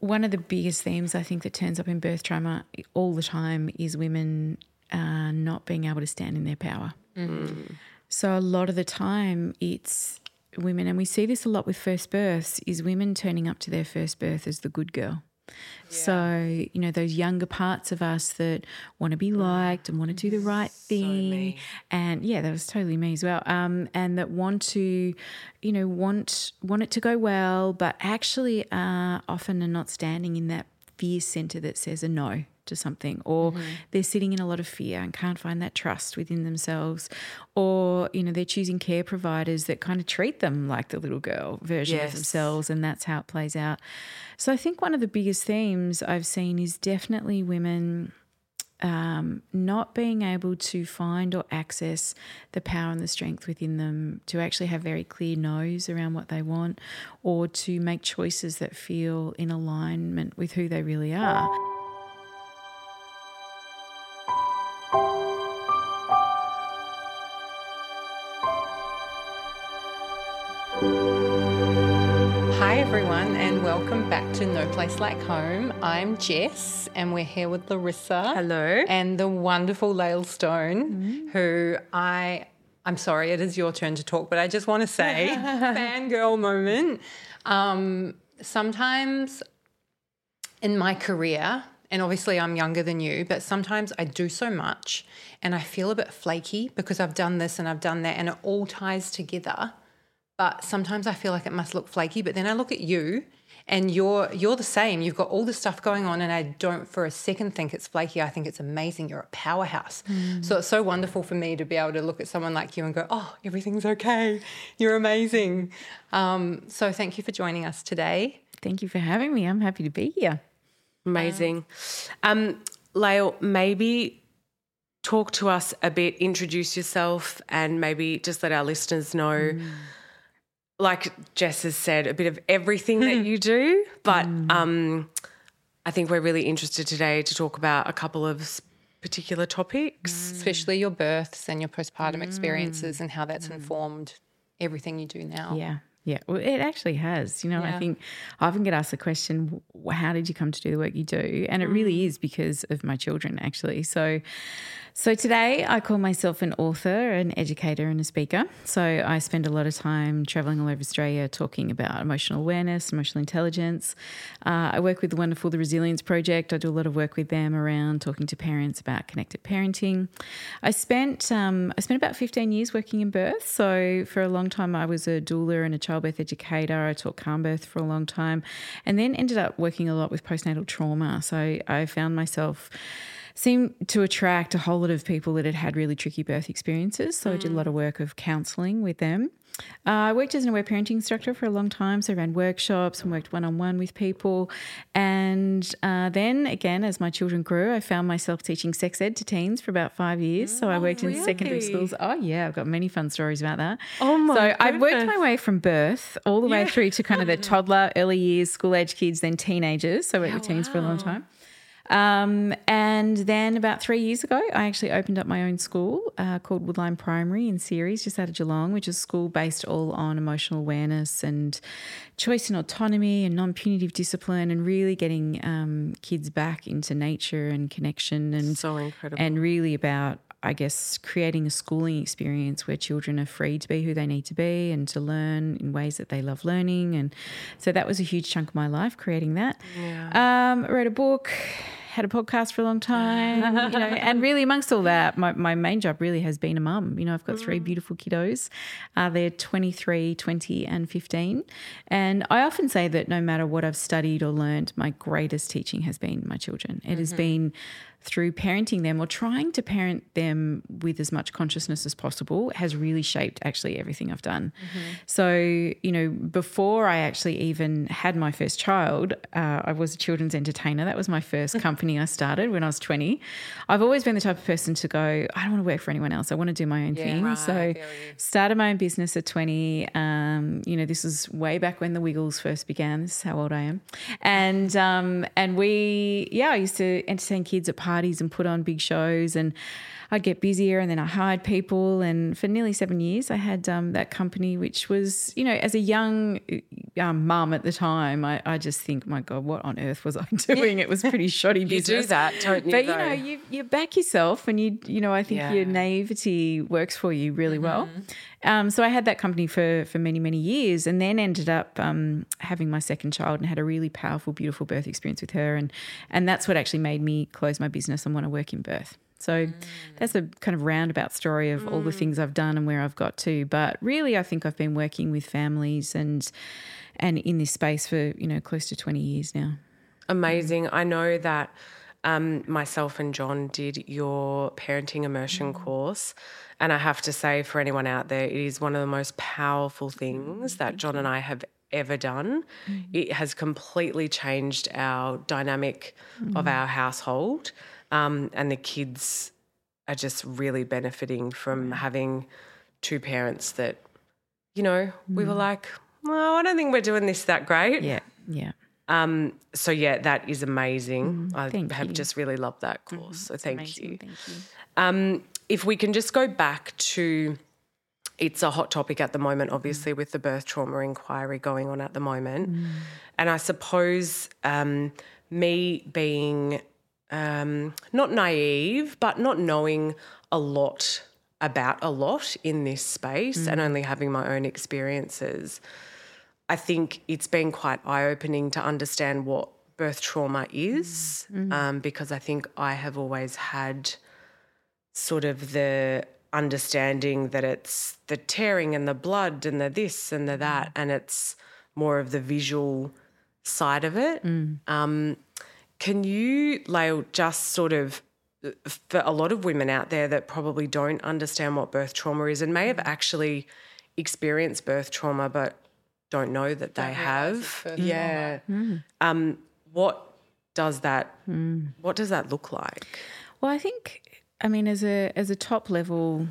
one of the biggest themes I think that turns up in birth trauma all the time is women uh, not being able to stand in their power. So a lot of the time, it's women, and we see this a lot with first births, is women turning up to their first birth as the good girl. So, you know, those younger parts of us that want to be liked and want to do the right thing. and yeah, that was totally me as well. Um, and that want to, you know, want want it to go well, but actually uh, often are not standing in that fear center that says a no to something or they're sitting in a lot of fear and can't find that trust within themselves or you know they're choosing care providers that kind of treat them like the little girl version Yes. of themselves and that's how it plays out so i think one of the biggest themes i've seen is definitely women um, not being able to find or access the power and the strength within them to actually have very clear no's around what they want or to make choices that feel in alignment with who they really are. Everyone, and welcome back to No Place Like Homb. I'm Jess, and we're here with Larissa. Hello. And the wonderful Lael Stone, who I. I'm sorry, it is your turn to talk, but I just want to say, fangirl moment. Um, sometimes in my career, and obviously I'm younger than you, but sometimes I do so much and I feel a bit flaky because I've done this and I've done that, and it all ties together but sometimes I feel like it must look flaky. But then I look at you, and you're you're the same. You've got all this stuff going on, and I don't for a second think it's flaky. I think it's amazing. You're a powerhouse. So it's so wonderful for me to be able to look at someone like you and go, "Oh, everything's okay. You're amazing." Um, so thank you for joining us today. Thank you for having me. I'm happy to be here. Amazing. Um, Lael, maybe talk to us a bit, introduce yourself, and maybe just let our listeners know, like Jess has said, a bit of everything that hmm. you do. But hmm. um, I think we're really interested today to talk about a couple of particular topics. Mm. especially your births and your postpartum mm. experiences and how that's mm. informed everything you do now. Yeah. Yeah, well, it actually has. You know, I think I often get asked the question, "How did you come to do the work you do?" And it really is because of my children, actually. So, so today I call myself an author, an educator, and a speaker. So I spend a lot of time traveling all over Australia talking about emotional awareness, emotional intelligence. Uh, I work with the wonderful The Resilience Project. I do a lot of work with them around talking to parents about connected parenting. I spent um, I spent about 15 years working in birth. So for a long time, I was a doula and a childbirth educator. I taught calm birth for a long time, and then ended up working a lot with postnatal trauma. So I found myself seemed to attract a whole lot of people that had had really tricky birth experiences. So I did a mm. lot of work of counselling with them. Uh, I worked as an aware parenting instructor for a long time, so I ran workshops and worked one on one with people. And uh, then again, as my children grew, I found myself teaching sex ed to teens for about five years. So I worked in secondary schools. Oh yeah, I've got many fun stories about that. Oh, my So I've worked my way from birth all the way through to kind of the toddler, early years, school age kids, then teenagers. So I worked with teens for a long time. Um, and then about three years ago, I actually opened up my own school uh, called Woodline Primary in Ceres, just out of Geelong, which is a school based all on emotional awareness and choice and autonomy and non punitive discipline and really getting um, kids back into nature and connection and So incredible. and really about I guess creating a schooling experience where children are free to be who they need to be and to learn in ways that they love learning. And so that was a huge chunk of my life creating that. Um, I wrote a book had a podcast for a long time you know and really amongst all that my, my main job really has been a mum. You know I've got three beautiful kiddos. Uh, they're 23 20 and 15 and I often say that no matter what I've studied or learned my greatest teaching has been my children. It has been through parenting them or trying to parent them with as much consciousness as possible has really shaped actually everything I've done. So, you know, before I actually even had my first child, uh, I was a children's entertainer. That was my first company I started when I was 20. I've always been the type of person to go, I don't want to work for anyone else. I want to do my own thing. right, so, I feel you. started my own business at 20. Um, you know, this is way back when the Wiggles first began. This is how old I am. And um, and we, yeah, I used to entertain kids at parties and put on big shows. And I'd get busier and then I hired people. And for nearly seven years, I had um, that company, which was, you know, as a young um, mum at the time, I, I, just think, my God, what on earth was I doing? It was pretty shoddy business. you do that, don't you? But, you know, you, you back yourself and you, you know, I think yeah. your naivety works for you really mm-hmm. well. Um, so I had that company for for many many years, and then ended up um, having my second child and had a really powerful, beautiful birth experience with her, and and that's what actually made me close my business and want to work in birth. So mm. that's a kind of roundabout story of mm. all the mm. things I've done and where I've got to. But really, I think I've been working with families and and in this space for you know close to twenty years now. Amazing. I know that. Um, myself and John did your parenting immersion mm. course. And I have to say, for anyone out there, it is one of the most powerful things that John and I have ever done. Mm. It has completely changed our dynamic mm. of our household. Um, and the kids are just really benefiting from having two parents that, you know, mm. we were mm. like, well, I don't think we're doing this that great. Yeah. Yeah. Um, so yeah, that is amazing. Mm, I have you. just really loved that course. Mm, so thank you. Thank you. Um, if we can just go back to it's a hot topic at the moment, obviously, with the birth trauma inquiry going on at the moment. Mm. And I suppose um, me being um, not naive, but not knowing a lot about a lot in this space mm. and only having my own experiences, I think it's been quite eye opening to understand what birth trauma is, mm. um, because I think I have always had sort of the understanding that it's the tearing and the blood and the this and the that, mm. and it's more of the visual side of it. Mm. Um, can you, Lael, just sort of for a lot of women out there that probably don't understand what birth trauma is and may have actually experienced birth trauma but don't know that they have. Yeah. Mm. Um, what does that mm. what does that look like? Well, I think I mean, as a as a top level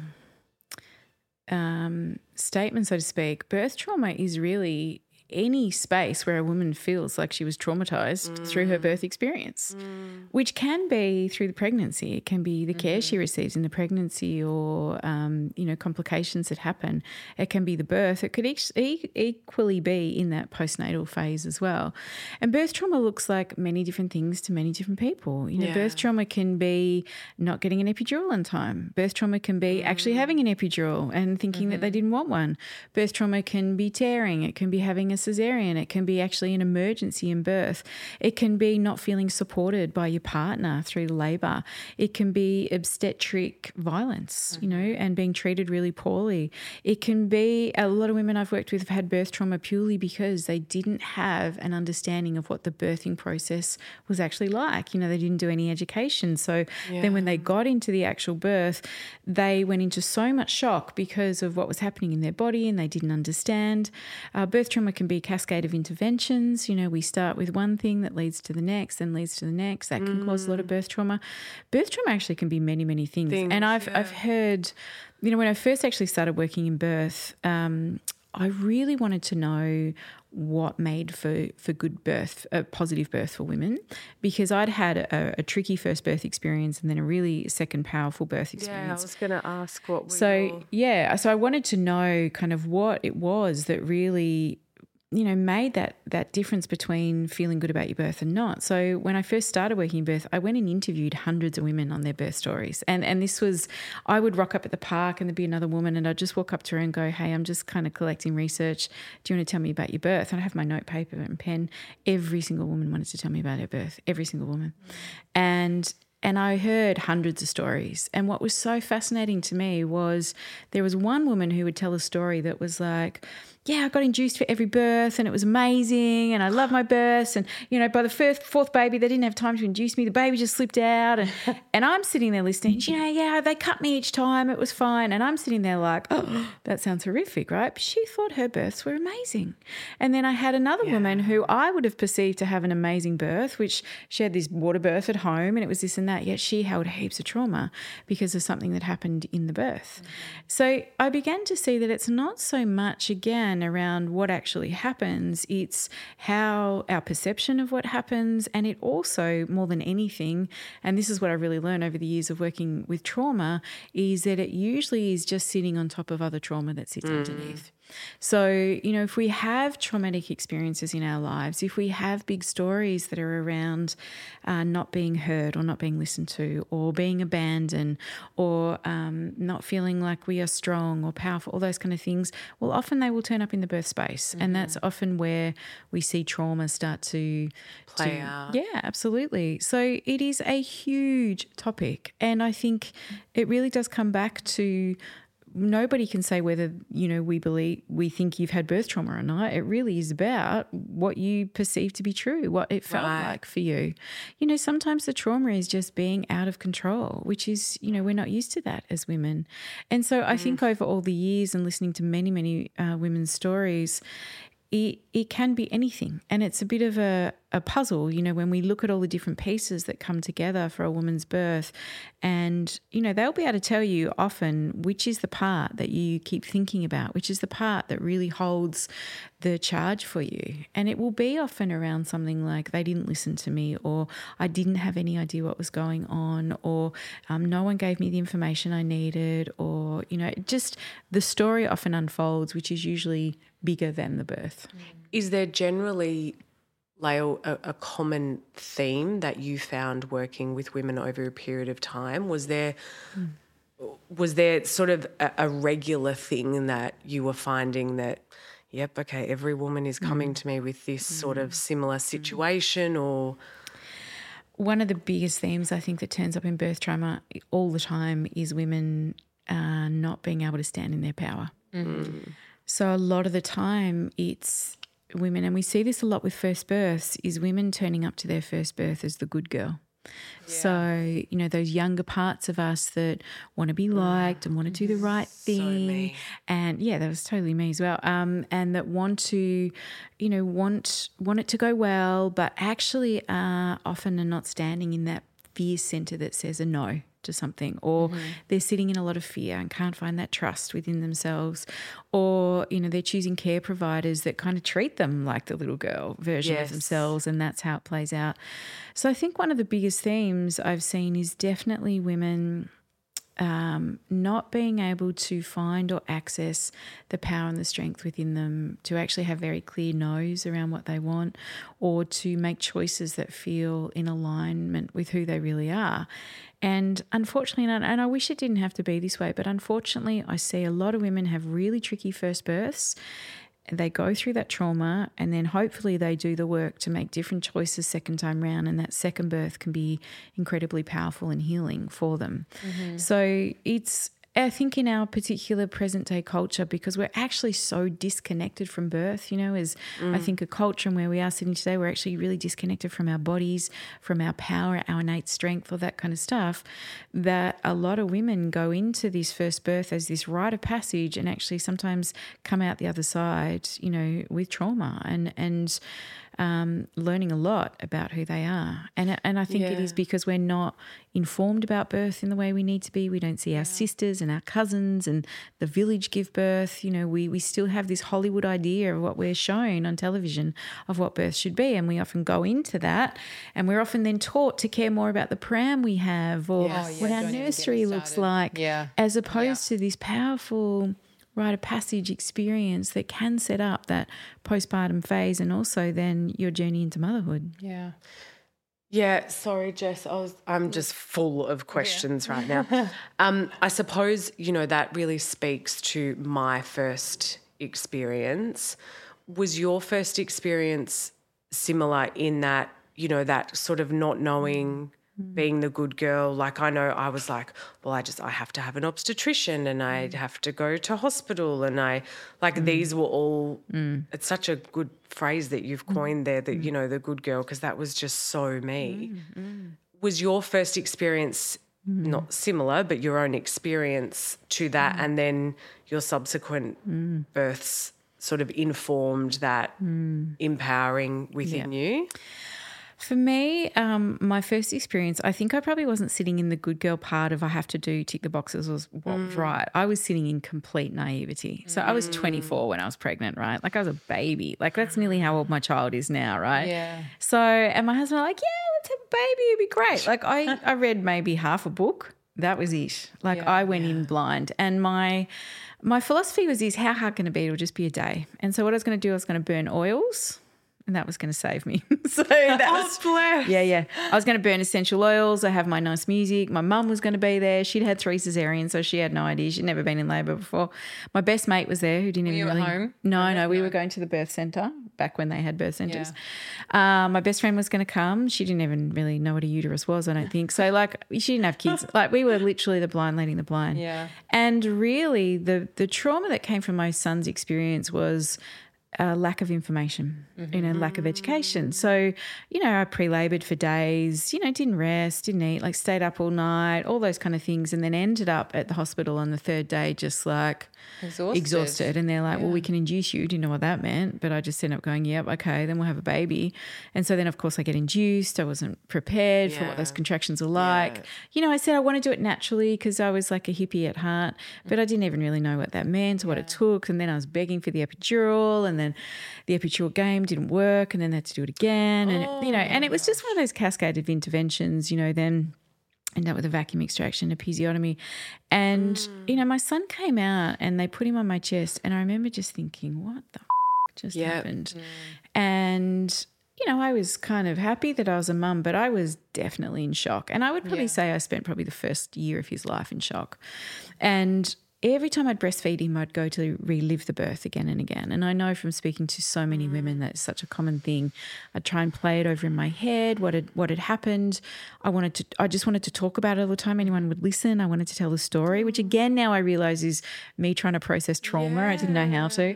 um, statement, so to speak, birth trauma is really any space where a woman feels like she was traumatized mm. through her birth experience, mm. which can be through the pregnancy. It can be the mm-hmm. care she mm-hmm. receives in the pregnancy or, um, you know, complications that happen. It can be the birth. It could e- equally be in that postnatal phase as well. And birth trauma looks like many different things to many different people. You know, yeah. birth trauma can be not getting an epidural in time. Birth trauma can be mm. actually having an epidural and thinking mm-hmm. that they mm-hmm. didn't want one. Birth trauma can be tearing. It can be having a cesarean. It can be actually an emergency in birth. It can be not feeling supported by your partner through labour. It can be obstetric violence, mm-hmm. you know, mm-hmm. and being treated really poorly. It can be a lot of women I've worked with have had birth trauma purely because they didn't have an understanding of what the birthing process was actually like. You know, they didn't do any education. So yeah. then when they got into the actual birth, they went into so much shock because of what was happening in their body and they didn't understand. Uh, birth trauma can be a cascade of interventions. You know, we start with one thing that leads to the next, then leads to the next. That can mm. cause a lot of mm. birth trauma. Birth trauma actually can be many, many things. things and I've yeah. I've heard, you know, when I first actually started working in birth, um, I really wanted to know what made for for good birth, a positive birth for women, because I'd had a, a, tricky first birth experience and then a really second powerful birth experience. Yeah, I was going to ask what. so your... yeah, so I wanted to know kind of what it was that really you know, made that that difference between feeling good about your birth and not. So when I first started working in birth, I went and interviewed hundreds of women on their birth stories. And and this was I would rock up at the park and there'd be another woman and I'd just walk up to her and go, Hey, I'm just kind of collecting research. Do you want to tell me about your birth? And I have my note paper and pen. Every single woman wanted to tell me about her birth. Every single woman. And and I heard hundreds of stories. And what was so fascinating to me was there was one woman who would tell a story that was like, yeah, I got induced for every birth and it was amazing and I love my births. And, you know, by the first, fourth baby, they didn't have time to induce me. The baby just slipped out. And, and I'm sitting there listening, you know, yeah, they cut me each time. It was fine. And I'm sitting there like, oh, that sounds horrific, right? But she thought her births were amazing. And then I had another yeah. woman who I would have perceived to have an amazing birth, which she had this water birth at home and it was this and that. Yet she held heaps of trauma because of something that happened in the birth. Mm-hmm. So I began to see that it's not so much, again, can around what actually happens. It's how our perception of what happens, and it also, more than anything, and this is what I really learned over the years of working with trauma, is that it usually is just sitting on top of other trauma that sits mm. underneath. So, you know, if we have traumatic experiences in our lives, if we have big stories that are around uh, not being heard or not being listened to, or being abandoned, or um, not feeling like we are strong or powerful, all those kind of things, well, often they will turn up in the birth space. Mm-hmm. And that's often where we see trauma start to play to, out. Yeah, absolutely. So it is a huge topic. And I think it really does come back to nobody can say whether you know we believe we think you've had birth trauma or not it really is about what you perceive to be true what it felt right. like for you you know sometimes the trauma is just being out of control which is you know we're not used to that as women and so i mm. think over all the years and listening to many many uh, women's stories it, it can be anything. And it's a bit of a, a puzzle, you know, when we look at all the different pieces that come together for a woman's birth. And, you know, they'll be able to tell you often which is the part that you keep thinking about, which is the part that really holds the charge for you. And it will be often around something like they didn't listen to me, or I didn't have any idea what was going on, or um, no one gave me the information I needed, or, you know, just the story often unfolds, which is usually bigger than the birth. Is there generally, Lael, a, a, common theme that you found working with women over a period of time? Was there mm. was there sort of a, a, regular thing that you were finding that, yep, okay, every woman is coming mm. to me with this mm. sort of similar situation or one of the biggest themes I think that turns up in birth trauma all the time is women uh, not being able to stand in their power. Mm. So a lot of the time it's women, and we see this a lot with first births, is women turning up to their first birth as the good girl. Yeah. So, you know, those younger parts of us that want to be liked and want to do the right thing. So and yeah, that was totally me as well. Um, and that want to, you know, want want it to go well, but actually uh, often are not standing in that fear center that says a no to something, or mm-hmm. they're sitting in a lot of fear and can't find that trust within themselves, or you know they're choosing care providers that kind of treat them like the little girl version yes. of themselves, and that's how it plays out. So I think one of the biggest themes I've seen is definitely women um, not being able to find or access the power and the strength within them to actually have very clear no's around what they want or to make choices that feel in alignment with who they really are. And unfortunately, and I wish it didn't have to be this way, but unfortunately, I see a lot of women have really tricky first births they go through that trauma and then hopefully they do the work to make different choices second time round and that second birth can be incredibly powerful and healing for them mm-hmm. so it's I think in our particular present day culture, because we're actually so disconnected from birth, you know, as mm. I think a culture and where we are sitting today, we're actually really disconnected from our bodies, from our power, our innate strength, all that kind of stuff. That a lot of women go into this first birth as this rite of passage and actually sometimes come out the other side, you know, with trauma and and um, learning a lot about who they are. And, and I think yeah. it is because we're not informed about birth in the way we need to be. We don't see our sisters and our cousins and the village give birth. You know, we, we still have this Hollywood idea of what we're shown on television of what birth should be. And we often go into that and we're often then taught to care more about the pram we have or yes. what our nursery looks like yeah. as opposed to this powerful – rite of passage experience that can set up that postpartum phase and also then your journey into motherhood. Yeah. Yeah, sorry, Jess. I was, I'm just full of questions yeah. right now. um, I suppose, you know, that really speaks to my first experience. Was your first experience similar in that, you know, that sort of not knowing. Being the good girl. Like I know I was like, well, I just I have to have an obstetrician and I mm. have to go to hospital and I like mm. these were all. Mm. It's such a good phrase that you've mm. coined there that you know the good girl because that was just so me. Was your first experience not similar, but your own experience to that, and then your subsequent births sort of informed that empowering within yeah. you? For me, um, my first experience, I think I probably wasn't sitting in the good girl part of I have to do tick the boxes was what was right. I was sitting in complete naivety. So I was 24 when I was pregnant, right? Like I was a baby. Like that's nearly how old my child is now, right? Yeah. So, and my husband was like, yeah, let's have a baby. It'd be great. Like I, I read maybe half a book. That was it. Like Yeah, I went in blind, and my my philosophy was is how hard can it be? It'll just be a day. And so what I was going to do, I was going to burn oils, and that was going to save me. so that Oh, was bless. yeah, yeah. I was going to burn essential oils. I have my nice music. My mum was going to be there. She'd had three cesareans, so she had no idea. She'd never been in labour before. My best mate was there, who didn't even you at really. home? No, no, we were going to the birth centre back when they had birth centres. Um, my best friend was going to come. She didn't even really know what a uterus was. I don't think so. Like she didn't have kids. like we were literally the blind leading the blind. Yeah. And really, the the trauma that came from my son's experience was a lack of information, mm-hmm. you know, lack of education. So, you know, I pre-labored for days, you know, didn't rest, didn't eat, like stayed up all night, all those kind of things, and then ended up at the hospital on the third day, just like Exhausted. exhausted. And they're like, well, we can induce you. Didn't know what that meant, but I just ended up going, yep, okay, then we'll have a baby. And so then, of course, I get induced. I wasn't prepared for what those contractions are like. You know, I said I want to do it naturally because I was like a hippie at heart, but I didn't even really know what that meant or what it took. And then I was begging for the epidural, and then the epidural game didn't work, and then they had to do it again. And, you know, and it was just one of those cascade of interventions, you know, then end up with a vacuum extraction, a episiotomy. And, Mm. you know, my son came out and they put him on my chest. And I remember just thinking, what the f- just Yep. happened? And, you know, I was kind of happy that I was a mum, but I was definitely in shock. And I would probably say I spent probably the first year of his life in shock. And every time I'd breastfeed him, I'd go to relive the birth again and again. And I know from speaking to so many women that's such a common thing. I'd try and play it over in my head, what had what had happened. I wanted to I just wanted to talk about it all the time. Anyone would listen. I wanted to tell the story, which again now I realise is me trying to process trauma. I didn't know how to.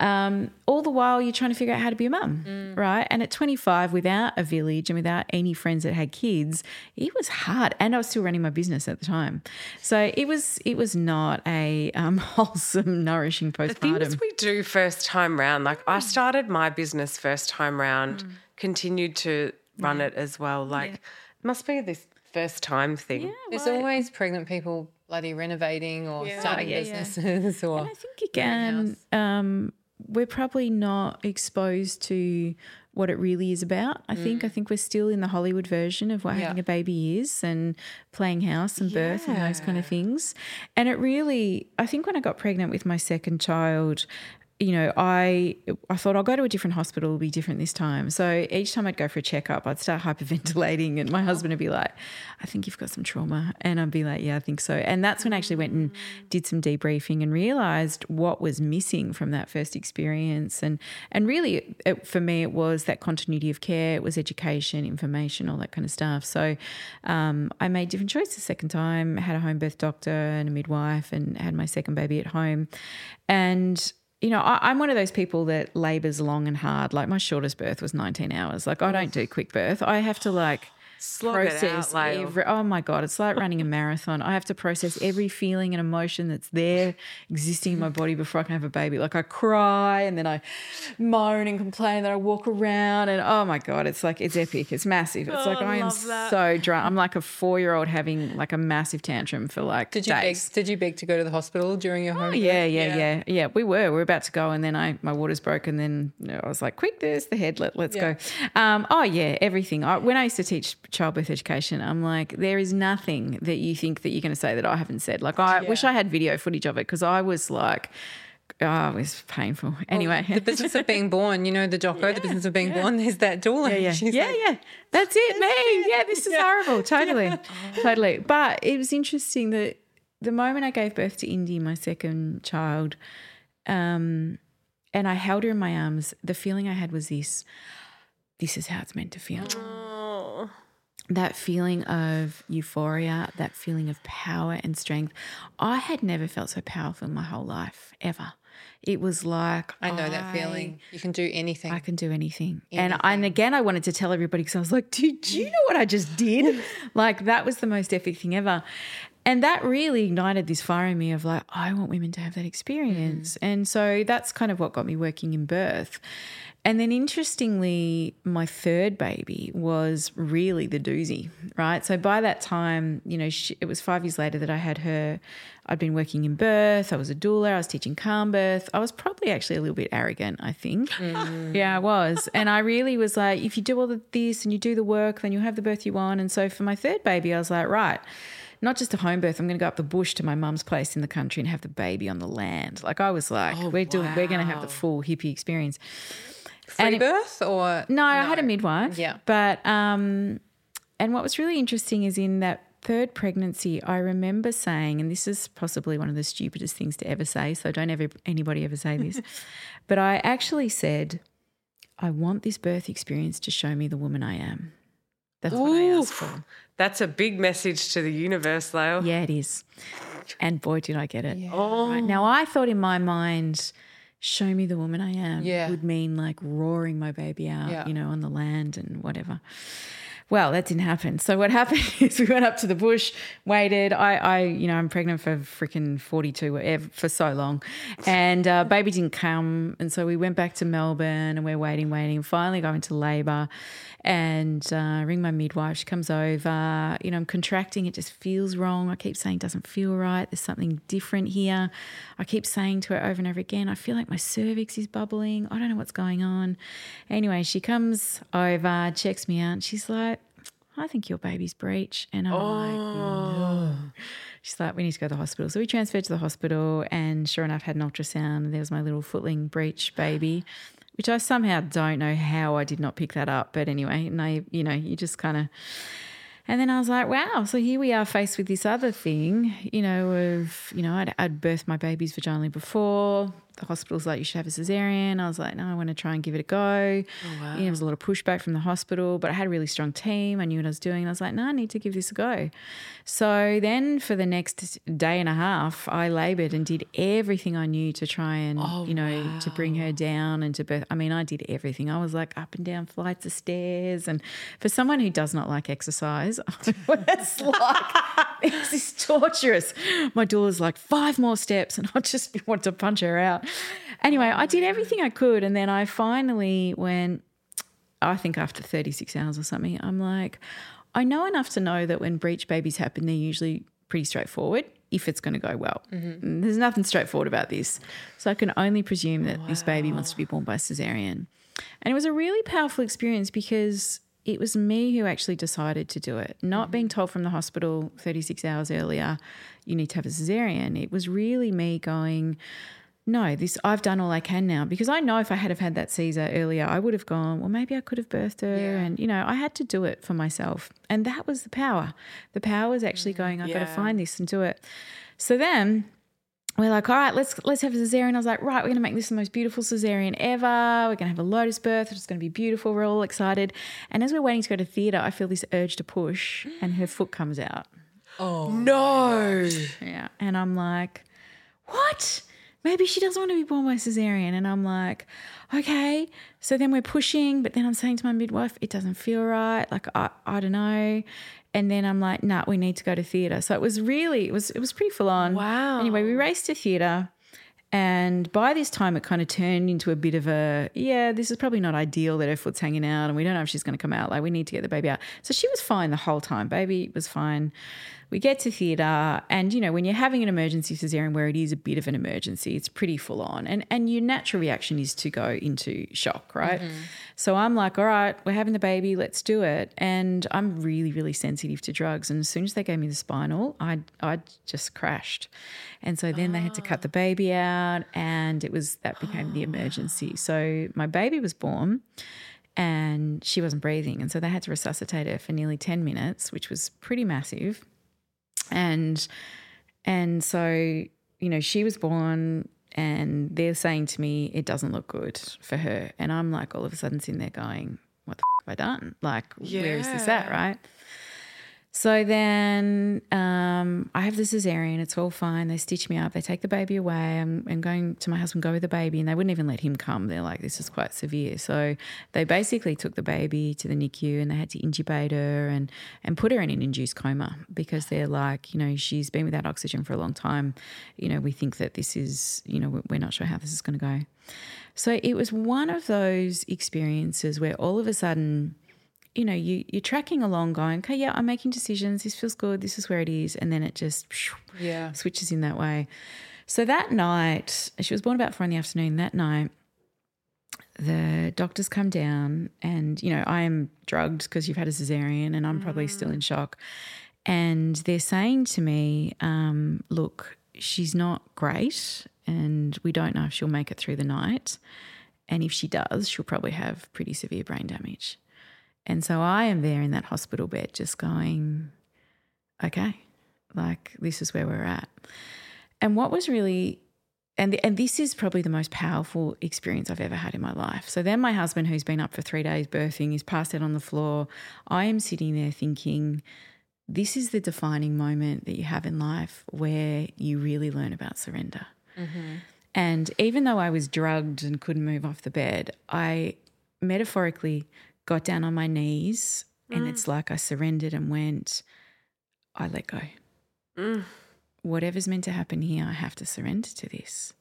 Um, all the while you're trying to figure out how to be a mum, right? And at 25, without a village and without any friends that had kids, it was hard. And I was still running my business at the time, so it was it was not a um, wholesome, nourishing postpartum. The things we do first time round, like I started my business first time round, Mm. continued to run it as well. Like, it must be this first time thing. There's always pregnant people bloody renovating or starting Oh, yeah, yeah. businesses or I think again, um, we're probably not exposed to what it really is about. I mm. think I think we're still in the Hollywood version of what Yeah. having a baby is and playing house and birth and those kind of things. And it really, I think when I got pregnant with my second child, you know, I I thought I'll go to a different hospital, it'll be different this time. So each time I'd go for a checkup, I'd start hyperventilating, and my husband would be like, "I think you've got some trauma," and I'd be like, "Yeah, I think so." And that's when I actually went and did some debriefing and realized what was missing from that first experience, and and really it, for me it was that continuity of care, it was education, information, all that kind of stuff. So um, I made different choices second time, had a home birth doctor and a midwife, and had my second baby at home, and you know, I, I'm one of those people that labours long and hard. Like my shortest birth was 19 hours. Like I don't do quick birth. I have to like Slog it out, process every. Oh my god, it's like running a marathon. I have to process every feeling and emotion that's there existing in my body before I can have a baby. Like I cry and then I moan and complain. Then I walk around and oh my god, it's like it's epic. It's massive. It's like Oh, I I am that. so drunk. I'm like a four year old having like a massive tantrum for like did you beg, days. did you beg to go to the hospital during your home? Oh, yeah, birth? yeah, yeah, yeah, We were. We were about to go, and then I my waters broke, and then you know, I was like, "Quick, there's the head. Let let's Yeah. go." Um, oh yeah, everything. I, when I used to teach childbirth education, I'm like, there is nothing that you think that you're going to say that I haven't said. Like, I wish I had video footage of it because I was like, oh, it was painful. Anyway, The business of being born, you know, the doco, the business of being born, there's that doula. yeah, yeah, She's yeah, like, yeah. That's it, me. Yeah, this is horrible. Totally, totally. But it was interesting that the moment I gave birth to Indy, my second child, um, and I held her in my arms, the feeling I had was this: this is how it's meant to feel. That feeling of euphoria, that feeling of power and strength. I had never felt so powerful in my whole life, ever. It was like I know that feeling. You can do anything. I can do anything. And and again, I wanted to tell everybody because I was like, did you know what I just did? like that was the most epic thing ever. And that really ignited this fire in me of like, I want women to have that experience. Mm. And so that's kind of what got me working in birth. And then interestingly, my third baby was really the doozy, right? So by that time, you know, she, it was five years later that I had her. I'd been working in birth. I was a doula. I was teaching calm birth. I was probably actually a little bit arrogant, I think. Yeah, I was. And I really was like, if you do all of this and you do the work, then you'll have the birth you want. And so for my third baby, I was like, right not just a home birth. I'm going to go up the bush to my mum's place in the country and have the baby on the land. Like I was like, we're doing, we're going to have the full hippie experience. Free And it- birth or No, I had a midwife. Yeah. But um, and what was really interesting is in that third pregnancy, I remember saying, and this is possibly one of the stupidest things to ever say, so don't ever anybody ever say this, but I actually said, I want this birth experience to show me the woman I am. That's what I asked for. That's a big message to the universe, Lael. Yeah, it is. And boy, did I get it. Oh, Right. Now, I thought in my mind, show me the woman I am Yeah. would mean like roaring my baby out, Yeah. you know, on the land and whatever. Well, that didn't happen. So what happened is we went up to the bush, waited. I, I you know, I'm pregnant for freaking 42 for so long, and uh, baby didn't come, and so we went back to Melbourne, and we're waiting, waiting. Finally, go into labour, and uh, ring my midwife. She comes over. You know, I'm contracting. It just feels wrong. I keep saying it doesn't feel right. There's something different here. I keep saying to her over and over again, I feel like my cervix is bubbling. I don't know what's going on. Anyway, she comes over, checks me out, and she's like, I think your baby's breech. And I'm like, no. She's like, we need to go to the hospital. So we transferred to the hospital, and sure enough, had an ultrasound. And there was my little footling breech baby, which I somehow don't know how I did not pick that up. But anyway, and I, you know, you just kind of. And then I was like, wow, so here we are faced with this other thing, you know, of, you know, I'd, I'd birthed my babies vaginally before. The hospital's like, you should have a cesarean. I was like, no, I want to try and give it a go. Oh, you know, there was a lot of pushback from the hospital, but I had a really strong team. I knew what I was doing. I was like, no, I need to give this a go. So then for the next day and a half, I labored and did everything I knew to try and, oh, you know, to bring her down and to birth. I mean, I did everything. I was like up and down flights of stairs. And for someone who does not like exercise, it's like, it's this torturous. My doula's like, five more steps. And I just want to punch her out. Anyway, I did everything I could. And then I finally went, I think after 36 hours or something, I'm like, I know enough to know that when breech babies happen, they're usually pretty straightforward if it's going to go well. And There's nothing straightforward about this. So I can only presume that this baby wants to be born by cesarean. And it was a really powerful experience because it was me who actually decided to do it, not mm-hmm. being told from the hospital 36 hours earlier, you need to have a cesarean. It was really me going, no, this I've done all I can now because I know if I had have had that Caesar earlier, I would have gone, well, maybe I could have birthed her. And, you know, I had to do it for myself. And that was the power. The power was actually mm, going, I've got to find this and do it. So then we're like, all right, let's let's have a cesarean. I was like, right, we're gonna make this the most beautiful cesarean ever. We're gonna have a lotus birth. It's gonna be beautiful. We're all excited. And as we're waiting to go to theatre, I feel this urge to push, and her foot comes out. Oh no. Yeah. And I'm like, what? Maybe she doesn't want to be born by cesarean. And I'm like, okay. So then we're pushing, but then I'm saying to my midwife, it doesn't feel right. Like, I, I don't know. And then I'm like, nah, we need to go to theatre. So it was really, it was, it was pretty full on. Wow. Anyway, we raced to theatre. And by this time, it kind of turned into a bit of a, yeah, this is probably not ideal that her foot's hanging out and we don't know if she's going to come out. Like, we need to get the baby out. So she was fine the whole time. Baby was fine. We get to theatre, and you know, when you're having an emergency cesarean where it is a bit of an emergency, it's pretty full on. And, and your natural reaction is to go into shock, right? Mm-hmm. So I'm like, all right, we're having the baby, let's do it. And I'm really, really sensitive to drugs. And as soon as they gave me the spinal, I I just crashed. And so then they had to cut the ah. baby out, and it was that became the emergency. So my baby was born and she wasn't breathing. And so they had to resuscitate her for nearly 10 minutes, which was pretty massive. And and so, you know, she was born and they're saying to me, it doesn't look good for her. And I'm like all of a sudden sitting there going, What the f- have I done? Like, where is this at? Right. So then um, I have the cesarean. It's all fine. They stitch me up. They take the baby away. I'm, I'm going to my husband, go with the baby, and they wouldn't even let him come. They're like, this is quite severe. So they basically took the baby to the NICU and they had to intubate her and, and put her in an induced coma because they're like, you know, she's been without oxygen for a long time. You know, we think that this is, you know, we're not sure how this is going to go. So it was one of those experiences where all of a sudden, you know, you, you're tracking along going, okay, yeah, I'm making decisions. This feels good. This is where it is. And then it just Yeah. switches in that way. So that night, she was born about four in the afternoon. That night, the doctors come down, and you know I am drugged because you've had a cesarean, and I'm probably still in shock. And they're saying to me, um, "Look, she's not great, and we don't know if she'll make it through the night. And if she does, she'll probably have pretty severe brain damage." And so I am there in that hospital bed, just going, "Okay, like this is where we're at." And what was really and and this is probably the most powerful experience I've ever had in my life. So then my husband, who's been up for three days birthing, is passed out on the floor. I am sitting there thinking, this is the defining moment that you have in life where you really learn about surrender. Mm-hmm. And even though I was drugged and couldn't move off the bed, I metaphorically got down on my knees and mm. it's like I surrendered and went, I let go mm. whatever's meant to happen here, I have to surrender to this.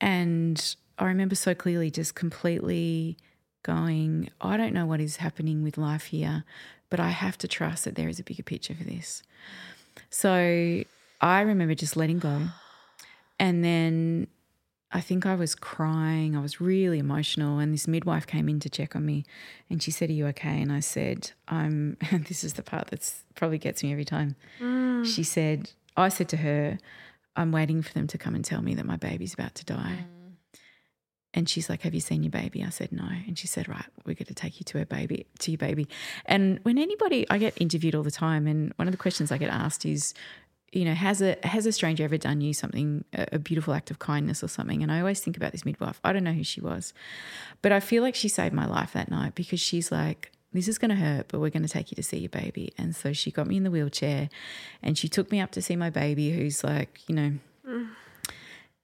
And I remember so clearly just completely going, I don't know what is happening with life here, but I have to trust that there is a bigger picture for this. So I remember just letting go. And then I think I was crying. I was really emotional. And this midwife came in to check on me and she said, Are you okay? And I said, I'm, and this is the part that's probably gets me every time. Mm. She said, I said to her, I'm waiting for them to come and tell me that my baby's about to die. Mm. And she's like, Have you seen your baby? I said, No. And she said, Right, we're going to take you to her baby, to your baby. And when anybody, I get interviewed all the time, and one of the questions I get asked is, you know, has a has a stranger ever done you something, a, a beautiful act of kindness or something? And I always think about this midwife. I don't know who she was, but I feel like she saved my life that night because she's like, this is going to hurt, but we're going to take you to see your baby. And so she got me in the wheelchair and she took me up to see my baby, who's like, you know, mm.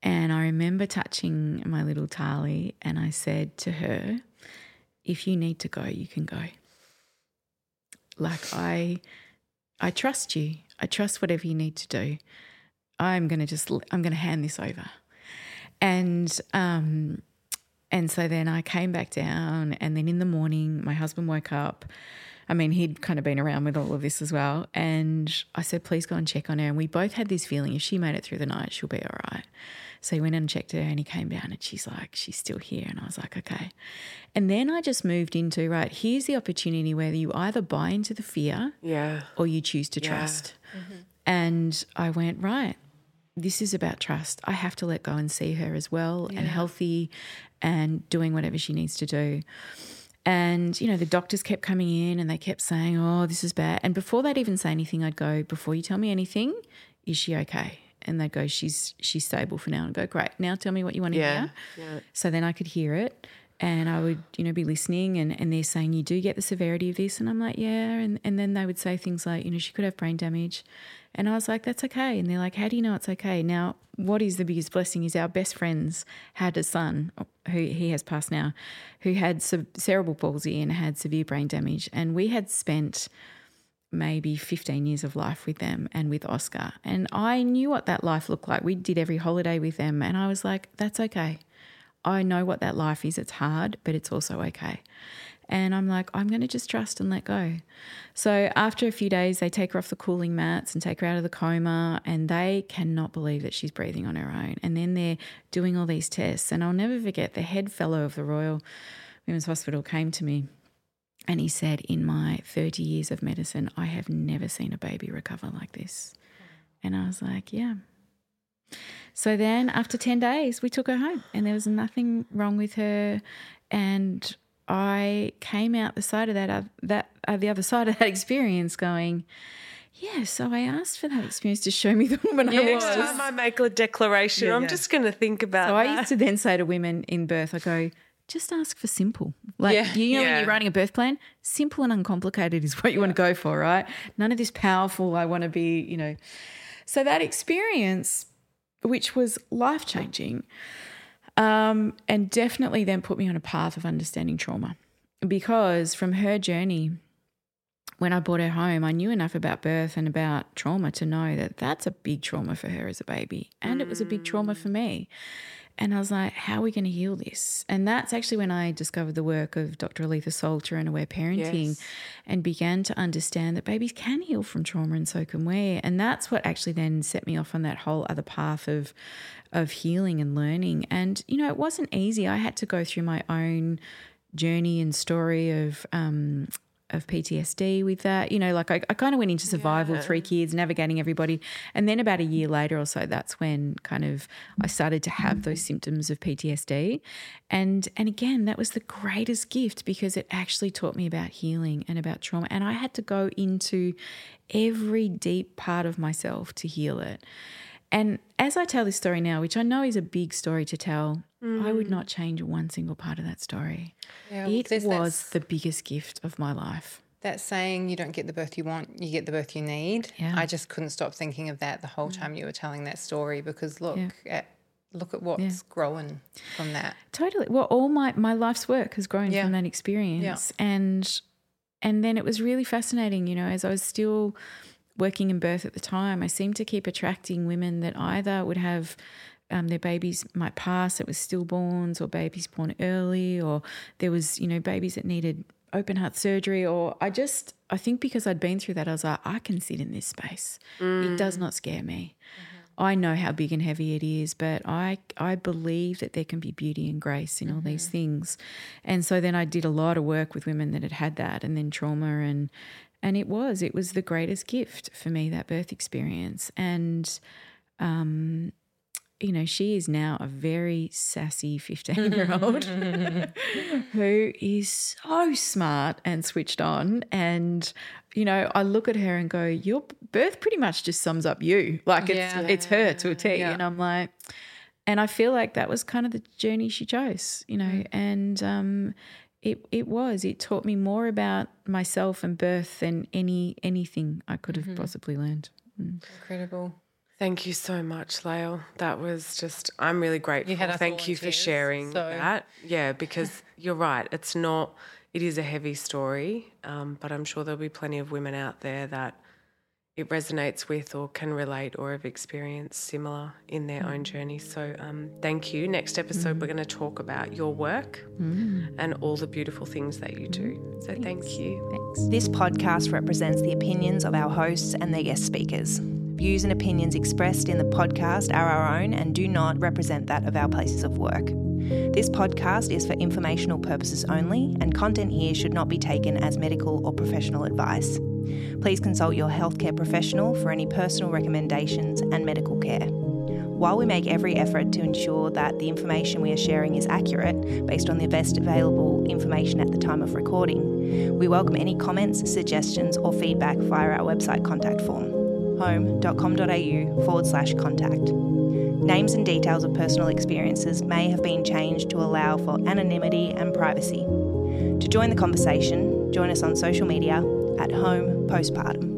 and I remember touching my little Tali and I said to her, if you need to go, you can go. Like I I trust you. I trust whatever you need to do. I'm going to just I'm going to hand this over. And um and so then I came back down and then in the morning my husband woke up. I mean, he'd kind of been around with all of this as well. And I said, please go and check on her. And we both had this feeling if she made it through the night, she'll be all right. So he went and checked her and he came down and she's like, she's still here. And I was like, okay. And then I just moved into, right, here's the opportunity where you either buy into the fear Yeah. or you choose to trust. Mm-hmm. And I went, right, this is about trust. I have to let go and see her as well and healthy and doing whatever she needs to do. And, you know, the doctors kept coming in and they kept saying, oh, this is bad. And before they'd even say anything, I'd go, before you tell me anything, is she okay? And they'd go, she's she's stable for now. And I'd go, great. Now tell me what you want to Yeah. hear. Yeah. So then I could hear it and I would, you know, be listening and, and they're saying, You do get the severity of this. And I'm like, Yeah. And, and then they would say things like, you know, she could have brain damage. And I was like, That's okay. And they're like, How do you know it's okay? Now, what is the biggest blessing is our best friends had a son who he has passed now, who had ce- cerebral palsy and had severe brain damage. And we had spent maybe 15 years of life with them and with Oscar. And I knew what that life looked like. We did every holiday with them. And I was like, that's okay. I know what that life is. It's hard, but it's also okay. And I'm like, I'm going to just trust and let go. So after a few days, they take her off the cooling mats and take her out of the coma, and they cannot believe that she's breathing on her own. And then they're doing all these tests. And I'll never forget the head fellow of the Royal Women's Hospital came to me and he said, In my 30 years of medicine, I have never seen a baby recover like this. And I was like, Yeah. So then after 10 days, we took her home and there was nothing wrong with her. And I came out the side of that, uh, that uh, the other side of that experience going, yeah, so I asked for that experience to show me the woman I Next was. time I make a declaration, I'm yeah. just going to think about So that. I used to then say to women in birth, I go, just ask for simple. Like Yeah. you know when you're writing a birth plan, simple and uncomplicated is what you want to go for, right? None of this powerful, I want to be, you know. So that experience, which was life changing, um, and definitely then put me on a path of understanding trauma. Because from her journey, when I brought her home, I knew enough about birth and about trauma to know that that's a big trauma for her as a baby. And it was a big trauma for me. And I was like, how are we going to heal this? And that's actually when I discovered the work of Dr. Aletha Solter and Aware Parenting Yes. and began to understand that babies can heal from trauma and so can we. And that's what actually then set me off on that whole other path of of healing and learning. And, you know, it wasn't easy. I had to go through my own journey and story of um, of PTSD with that. You know, like I, I kind of went into survival, three kids, navigating everybody. And then about a year later or so, that's when kind of I started to have those symptoms of PTSD. And and again, that was the greatest gift because it actually taught me about healing and about trauma. And I had to go into every deep part of myself to heal it. And as I tell this story now, which I know is a big story to tell, I would not change one single part of that story. Yeah, it was the biggest gift of my life. That saying, you don't get the birth you want, you get the birth you need. Yeah. Mm. I just couldn't stop thinking of that the whole time you were telling that story because look Yeah. at look at what's growing from that. Totally. Well, all my my life's work has grown Yeah. from that experience, and and then it was really fascinating. You know, as I was still working in birth at the time, I seemed to keep attracting women that either would have. Um, their babies might pass. It was stillborns or babies born early, or there was, you know, babies that needed open heart surgery. Or I just, I think because I'd been through that, I was like, I can sit in this space. It does not scare me. I know how big and heavy it is, but I I believe that there can be beauty and grace in all these things. And so then I did a lot of work with women that had had that and then trauma and and it was it was the greatest gift for me that birth experience and um you know, she is now a very sassy 15 year old who is so smart and switched on. And, you know, I look at her and go, Your birth pretty much just sums up you. Like it's, Yeah. it's her to a T. Yeah. And I'm like, and I feel like that was kind of the journey she chose, you know, Mm. and um, it it was. It taught me more about myself and birth than any anything I could Mm-hmm. have possibly learned. Incredible. Thank you so much, Lael. That was just, I'm really grateful. all Thank you for tears, sharing so- that. Yeah, because you're right. It's not, it is a heavy story, um, but I'm sure there'll be plenty of women out there that it resonates with or can relate or have experienced similar in their own journey. So um, thank you. Next episode, we're going to talk about your work and all the beautiful things that you do. So thank you. Thanks. This podcast represents the opinions of our hosts and their guest speakers. Views and opinions expressed in the podcast are our own and do not represent that of our places of work. This podcast is for informational purposes only, and content here should not be taken as medical or professional advice. Please consult your healthcare professional for any personal recommendations and medical care. While we make every effort to ensure that the information we are sharing is accurate based on the best available information at the time of recording, we welcome any comments, suggestions, or feedback via our website contact form homb.com.au forward slash contact. Names and details of personal experiences may have been changed to allow for anonymity and privacy. To join the conversation, join us on social media at Home Postpartum.